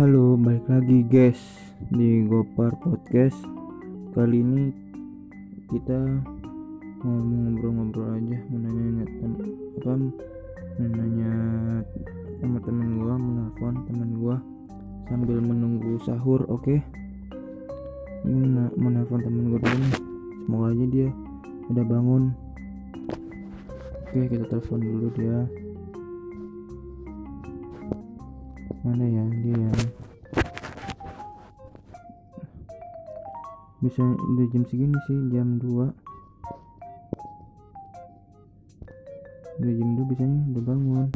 Halo, balik lagi guys di Gopar Podcast. Kali ini kita mau ngobrol-ngobrol aja, mau nanya tem- apa mau nanya sama temen gua, menelpon temen gua sambil menunggu sahur, oke? Ini mau menelpon temen gua dulu. Semoga aja dia udah bangun. Oke, kita telepon dulu dia. Mana ya? Dia? Bisa udah jam segini sih, jam 2 Udah jam 2 biasanya udah bangun.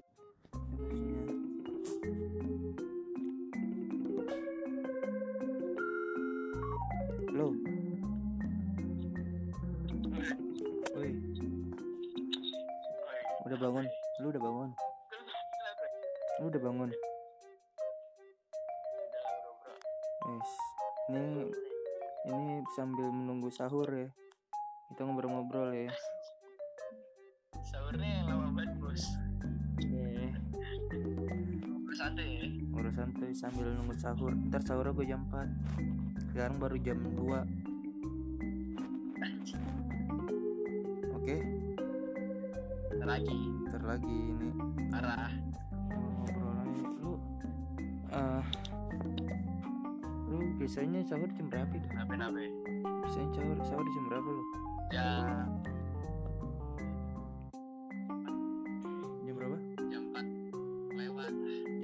Woi. Udah bangun? Lu udah bangun? Lu udah bangun sahur ya. Kita ngobrol-ngobrol ya. Sahurnya lama banget bos. Iya. Santai ya? Udah santai sambil nunggu sahur. Ntar sahur gue jam 4 Sekarang baru jam 2 Oke? Ntar lagi. Ntar lagi ini. Parah Lu eh Lu biasanya sahur jam berapa itu? nape nape Biasanya sahur, sahur jam berapa lu? ya. Jam berapa? jam 4 lewat.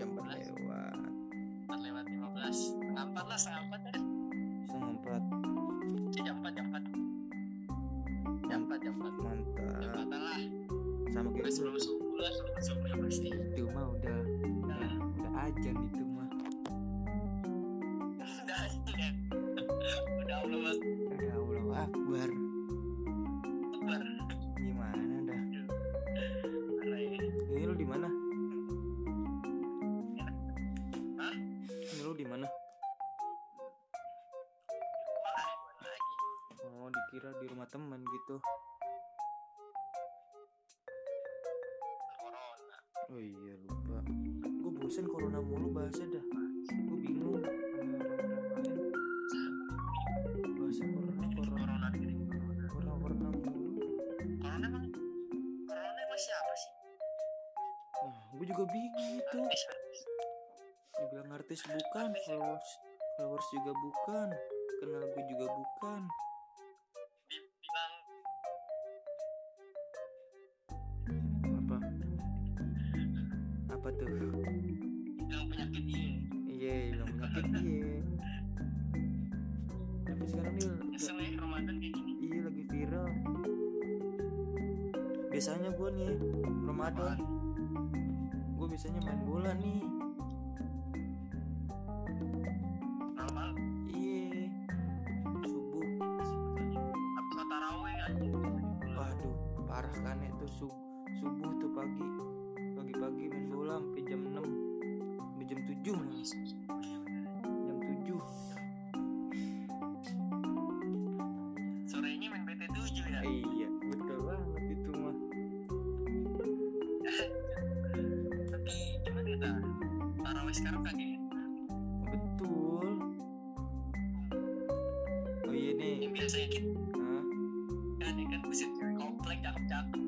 Jam 4 lewat. 4 lewat 15 setengah 4 lah setengah 4 ya Setengah 4 Eh, jam 4 jam 4 jam 4 jam 4 jam Mantap 4 lah. Sama kayak sebelum subuh lah sebelum subuh ya pasti. Itu mah udah Udah, udah ajan itu siapa sih Nah, gue juga bingung itu. Dibilang artis bukan, followers followers juga bukan, kenal gue juga bukan. Ramadan, gue biasanya main bola nih. Iya. Subuh. Habis sholat tarawih aja Waduh, parah kan itu sub subuh tuh pagi. Pagi-pagi main bola sampai jam 6 sampai jam 7 malah. Jam 7. Tarawih sekarang kagak ya Betul. Oh iya nih. yang biasanya kita Hah? kan ya kan buset cewek komplek cakep cakep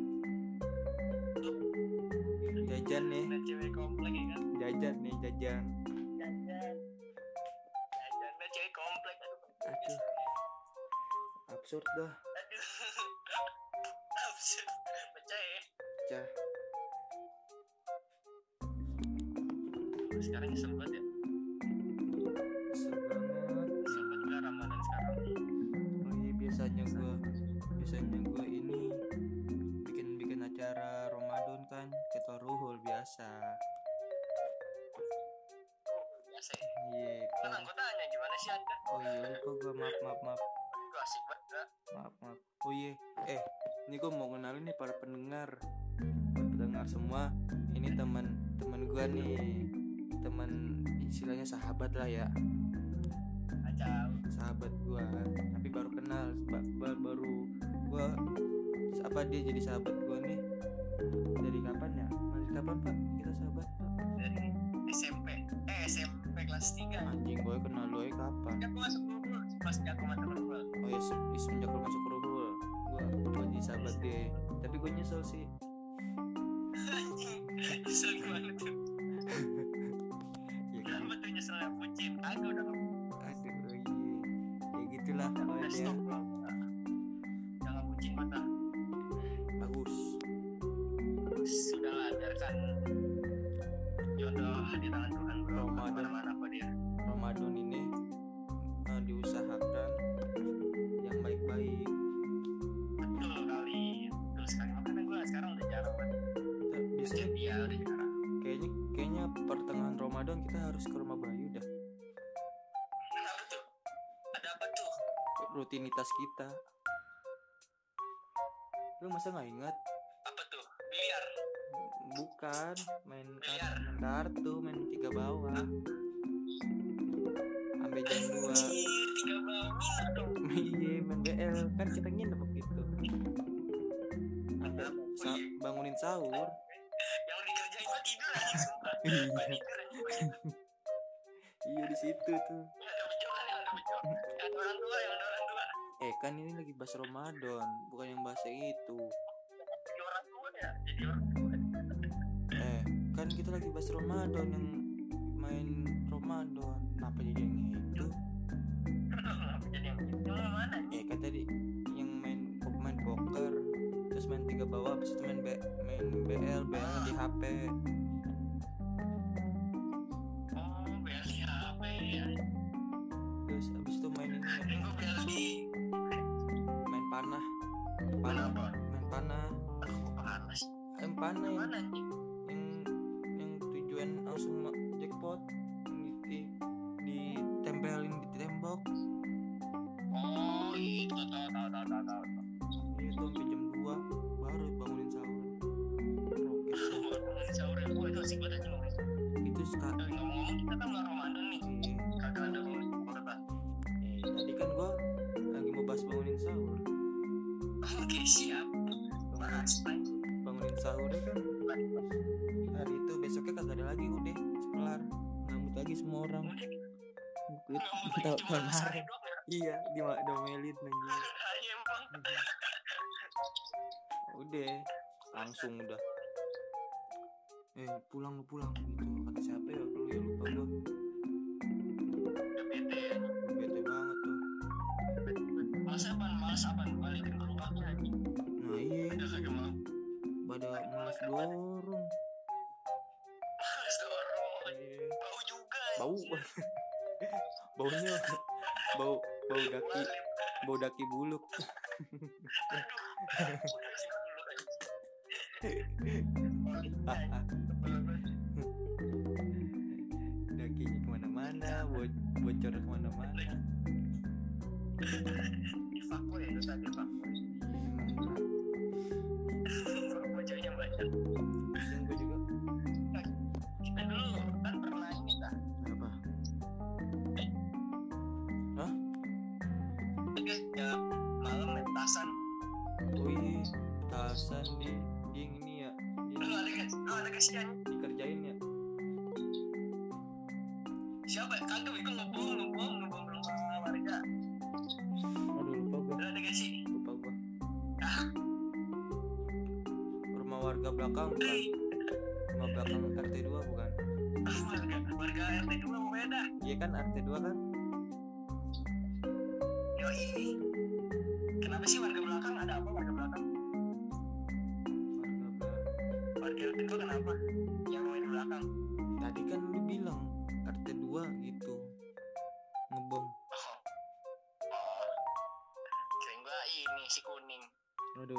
Jajan nih, dan cewek komplek ya kan jajan nih, jajan. jajan jajan dan cewek komplek aduh Aduh, absurd dah. Sekarang nyesel banget ya Kesel banget. nyesel banget Ramadan sekarang Oh iya biasanya gua biasanya gua ini bikin bikin acara Ramadan kan ketua ruhul biasa. oh biasa ya Iya kan kan. anggotanya gimana sih anda Oh iya lupa gua maaf maaf maaf Aduh, asik banget maaf maaf. Oh iya eh ini gua mau kenalin nih para pendengar para pendengar semua ini teman teman gua nih istilahnya sahabat lah ya. Kacau. Sahabat gua tapi baru kenal ba- ba- baru gua apa dia jadi sahabat gua nih? Dari kapan ya? Dari kapan pak? Kita sahabat? Pak dari SMP eh SMP kelas kelas tiga. Anjing gue kenal lu aja kapan? Kan gue masuk dulu pas jago mata gue oh ya se- ya semenjak lu masuk Rohul gue gue jadi sahabat deh tapi gue nyesel sih. Anjing nyesel gimana biarkan jodoh di tangan Tuhan bro. Ramadan. mana kok dia. Ramadan ini eh, diusahakan yang baik-baik. Betul kali. Betul sekali makanya gue sekarang udah jarang banget biasanya dia udah jarang. Kayaknya kayaknya pertengahan Ramadan kita harus ke rumah Bayu dah. Kenapa tuh? Ada apa tuh? Rutinitas kita. Lu masa nggak ingat? apa bukan main Biliar. kar- main kartu main tiga bawah. Sampai jam dua. Iya main BL kan kita nginep waktu itu. Sampai sa- bangunin sahur. Yang dikerjain mah tidur sumpah. Iya. Iya di situ tuh. Eh kan ini lagi bahas Ramadan bukan yang bahas itu lagi bahas Ramadan yang main Ramadan. Kenapa jadi yang itu? Kenapa jadi yang yang mana eh kan tadi yang main main poker terus main tiga bawah habis itu main B, main BL BL di HP oh bel di HP ya? Terus habis itu main ini main panah. Panah. Apa main panah. Aduh kok panas. Eh, panah lagi semua orang. Udah Ngikut. nggak Tahu mau cuma kemarin. doang ya? iya di domelin Iya, emang. Udah langsung udah. Eh pulang lu pulang. Gitu kata siapa ya? Dulu ya lupa gua. Bete. Bete banget tuh. Masa apa? Masa apa? Balikin ke rumahnya anjing. nah iya. Pada malas dorong bau. Baunya bau bau daki bau daki buluk. Dakinya ke mana-mana bo- bocor ke mana-mana. Di itu tadi fuckboy. Siapa? Kagak itu ngebom ngebom ngebom rumah warga. aduh lupa gua Lu ada gak sih? lupa gua rumah warga belakang bukan rumah belakang RT 2 bukan Warga warga RT 2 mau beda. iya kan RT 2 kan Yoi. Kenapa sih warga belakang? Ada apa warga belakang?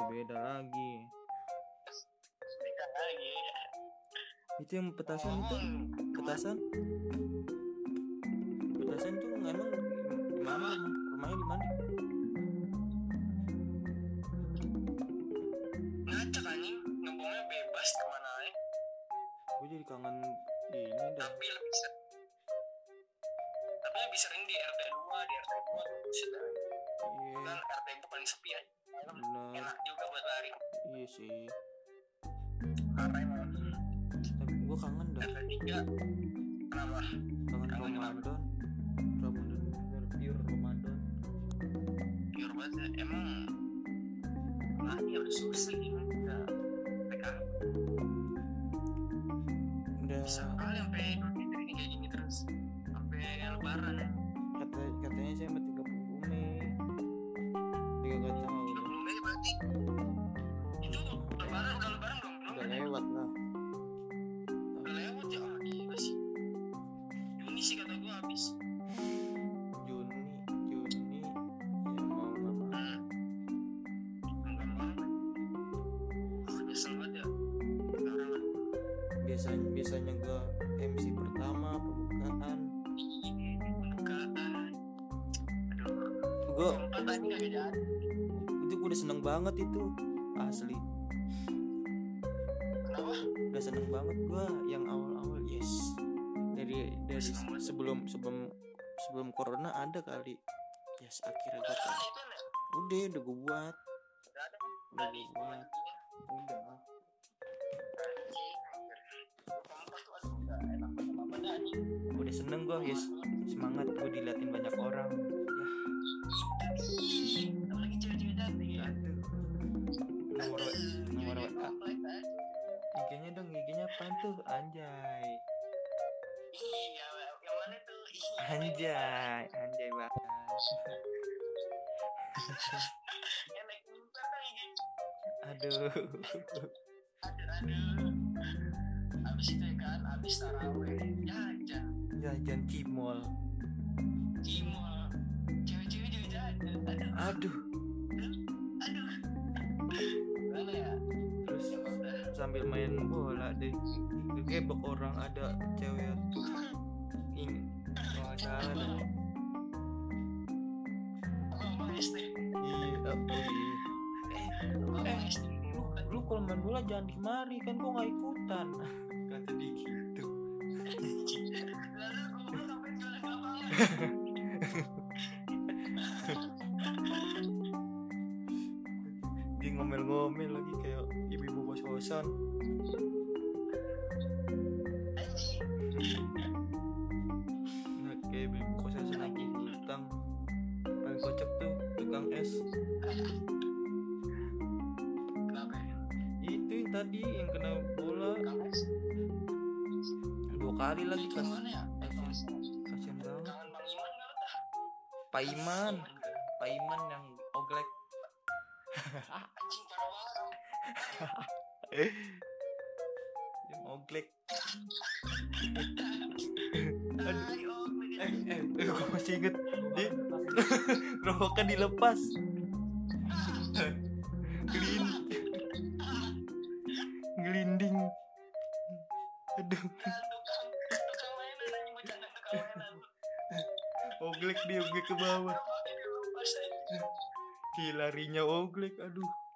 Beda lagi Beda lagi. itu yang petasan itu Ngomong. petasan petasan tuh emang di mana rumahnya di mana Ngacak anjing. Ngebomnya bebas ke mana aja. gue jadi kangen ini dah Tapi lebih sering. Tapi lebih sering di RT 2 di RT 2 tuh dah. iya Kan RT 2 paling sepi aja. Bener. Enak juga buat lari. iya sih. Emang. tapi gue kangen dah. RT 3 kenapa? Kangen Ramadan. Ramadan. Bener pure Ramadan. Pure banget ya emang lah ya udah susah gitu udah PKM udah. Bisa kali sampai ini kayak gini terus. Sampai lebaran. Ya kata katanya saya mau itu lebaran udah lebaran belum? Belum udah ya? lewat lah udah lewat ya? Ah gila sih. Juni sih kata gua habis. Juni Juni ya mau nggak mau. Hmm. enggak mau. Ah nyesel banget ya. Sekarang kan biasanya biasanya gua MC pertama pembukaan. Pembukaan. Aduh. Gua keempat tadi gak jadi gua udah seneng banget itu. Asli. Kenapa? Udah seneng banget gua yang awal-awal yes. Dari dari banget. sebelum sebelum sebelum corona ada kali. Yes akhirnya udah itu ya? Udah udah gua buat. Udah gua buat. udah. Aduh udah seneng gua yes. semangat gua diliatin banyak orang nomor Aduh, nomor cewek-cewek WA. IG-nya dong IG-nya apaan tuh? Anjay. Iya, yang mana tuh? Ih, anjay anjay banget. Aduh. Aduh, aduh. Abis itu ya kan, abis taraweh, jajan, jajan cimol. Cimol, cewek-cewek juga jajan. Aduh. Sambil main bola deh. Gebek orang ada cewek iya oh, iya abang Eh. Lu kalau main bola jangan di kemari kan gua nggak ikutan. Kata dia gitu Lalu gua ngapain jualan di lapangan? ngomel-ngomel lagi kayak ibu-ibu kos-kosan. Nggak, kayak ibu-ibu kos-kosan lagi. hutang paling kocak tuh tukang es. Kenapa ya? itu yang tadi yang kena bola. Dua kali lagi kas ya? Kasian banget? Pak Iman Pak Iman. Yang oglek Anjing parah banget. oglek Tai, oh, gue eh eh, eh gue masih inget. Di rokoknya dilepas. Gelin gelinding aduh. Oglek dia oglek ke bawah. Gila, larinya oglek aduh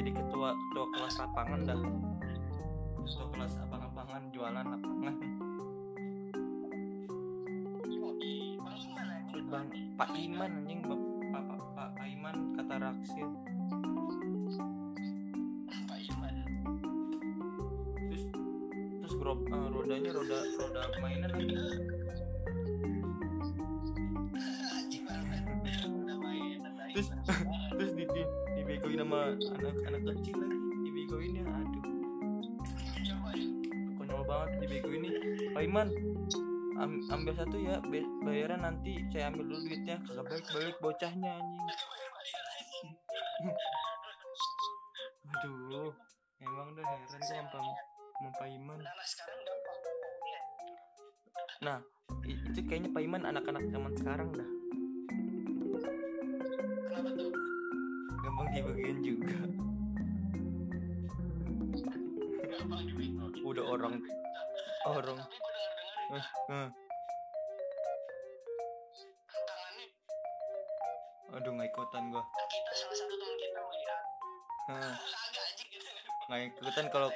jadi, ketua ketua kelas lapangan dah. Ketua kelas lapangan jualan lapangan. Bang. Pak Iman anjing Pak Pak Pak Pak Iman kata Raksil Pak Iman. terus terus grob, eh, rodanya roda roda mainan lagi. Terus- terus di, di dibegoin sama anak banget dibegoin nih Pak Iman am- ambil satu ya bayaran nanti saya ambil dulu duitnya. Kagak balik balik bocahnya anjing. Aduh emang dah heran gue sama sama Pak Iman. Nah itu kayaknya Pak Iman anak-anak zaman sekarang dah. Gampang dibegoin juga. Gampang. Udah orang orang Tapi gue denger dengerin eh, eh. aduh nggak ikutan gua. Kita salah satu teman kita melihat Hah, agak aja gitu nggak ikutan kalau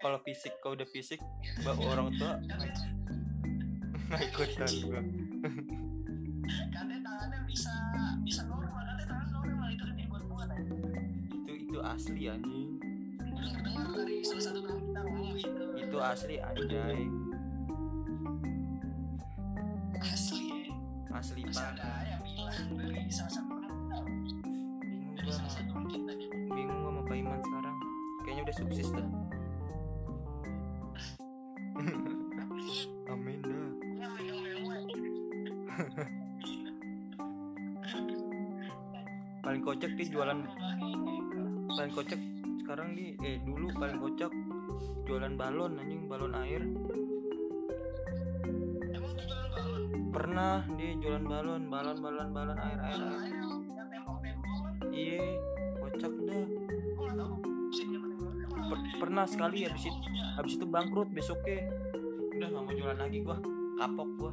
kalau fisik kalau udah fisik mbak orang tua nggak ikutan gua. Katanya tangannya bisa bisa normal. Katanya tangan normal itu kan yang buat buat aja itu itu asli anjing dari salah satu teman kita ngomong gitu. Itu asli anjay. Asli ya. Asli masih ada banget yang bilang dari salah satu teman kita bingung dari gua salah satu teman kita dia bingung sama Pak Iman sekarang. Kayaknya udah sukses dah. Amin dah. Paling kocak dia jualan paling kocak sekarang di eh dulu paling kocak jualan balon anjing balon air. Emang dia jualan balon? Pernah dia jualan balon balon balon balon air air, air. iya kocak dah. Per- pernah sekali habis itu habis itu bangkrut besoknya. Udah nggak mau jualan lagi gua. Kapok gua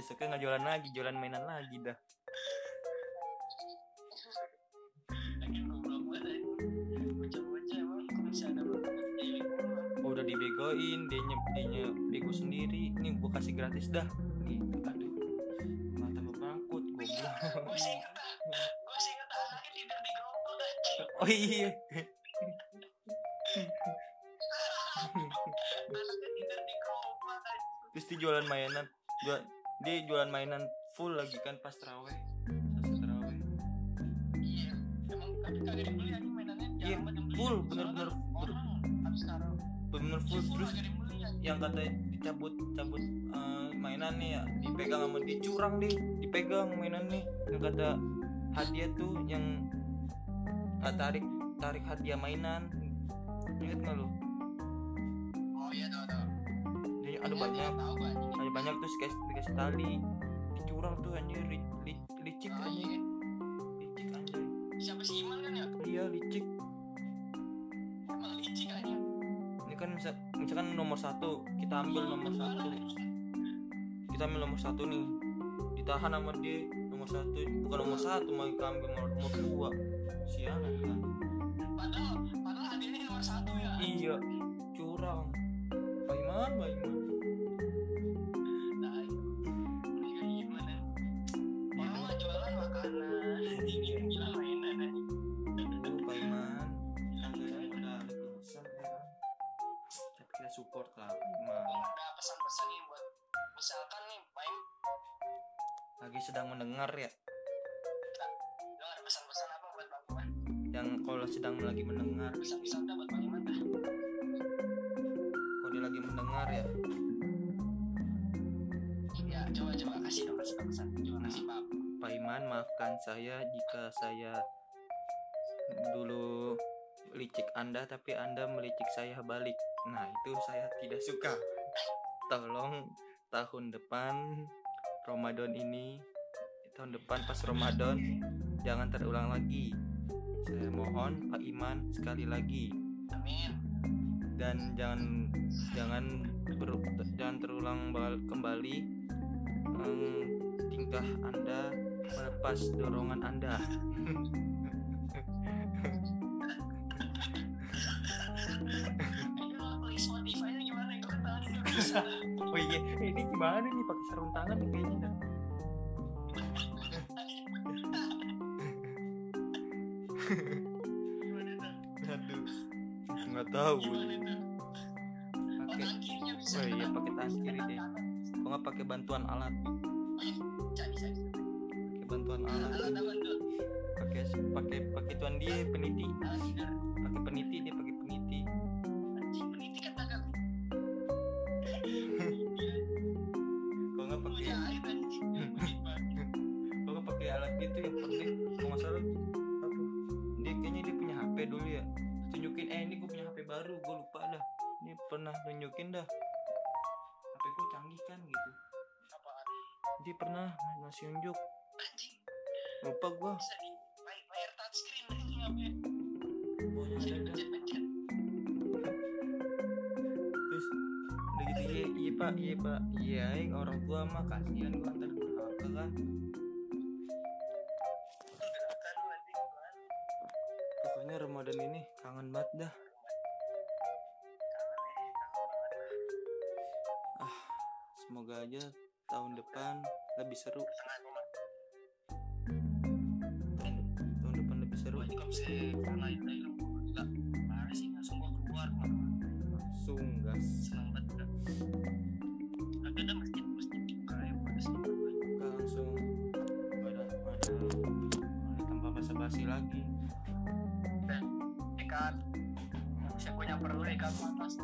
besoknya nggak jualan lagi jualan mainan lagi dah ya. Gitu. Oh, udah dibegoin dia dia bego sendiri ini gua kasih gratis dah nih aduh gua Gue ah. Gue aja. oh iya terus dia jualan mainan dia, dia jualan mainan full lagi kan pas teraweh pas teraweh Iya. Emang tapi kagak dibeli aja mainannya. Iya, full, bener-bener kan Orang habis sekarang. bener full. Terus yang kata dicabut cabut eh, mainan nih ya dipegang sama dia. Curang deh dipegang mainan nih. Yang kata hadiah tuh yang tarik tarik hadiah mainan. Inget nggak lu? Oh iya tahu tahu. Ada Iya, banyak. iya, ada banyak tuh dikasih, dikasih tali. Dicurang tuh anjir. Li, li, licik Oh, anjir. iya. licik anjir. Siapa sih Iman kan ya? iya licik. Emang licik aja. ini kan misal, misalkan nomor satu kita ambil nomor satu. kita ambil nomor satu nih. Ditahan sama dia nomor satu. Bukan nomor satu mau kita ambil nomor, dua. Sialan kan Padahal padahal hadiahnya nomor satu ya. iya. Curang. Baiman Baiman sedang mendengar ya pesan-pesan apa buat Bang Iman? yang kalau sedang lagi mendengar Pesan-pesan dah buat Bang Iman dah. kalau dia lagi mendengar ya Ya, coba coba kasih dong kasih dong pesan. Coba kasih Pak. Pak Iman maafkan saya jika saya dulu licik Anda tapi Anda melicik saya balik. Nah, itu saya tidak suka. Tolong tahun depan Ramadan ini tahun depan pas Ramadan jangan terulang lagi. Saya mohon Pak Iman sekali lagi Amin. dan jangan jangan ber- jangan terulang bal- kembali em, tingkah Anda melepas dorongan Anda. Oh iya, ini gimana nih pakai sarung tangan kayaknya? Aduh, nggak tahu. Gimana tuh? Oh, Pakai, oh iya pakai tangan kiri deh. Kok nggak pakai bantuan alat? Bisa, bisa. Pakai bantuan alat. Pakai pakai pakai tuan dia peniti. Pakai peniti dia pakai peniti. lupa gue bisa layar touchscreen lagi apa terus udah gitu iya iya pak iya pak. Iya eh, orang tua mah kasihan gue ntar berapa kan. Pokoknya Ramadan ini kangen banget dah. Ah semoga aja tahun depan lebih seru. Gua bisa online dari lu juga. Mana sih langsung gua keluar mah. langsung gas Seneng banget kan. Tapi ada masjid-masjid buka ya. Nggak langsung pada pada tanpa basa-basi lagi Ikan. Bisa gua nyamper dulu ikan atas.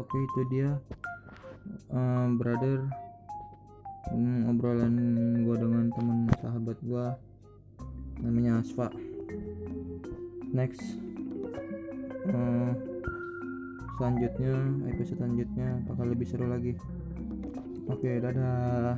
Oke itu dia. Eh, brother mm, obrolan gua dengan temen sahabat gua. Namanya Asfa. Next. Eh, selanjutnya episode selanjutnya bakal lebih seru lagi. Oke dadah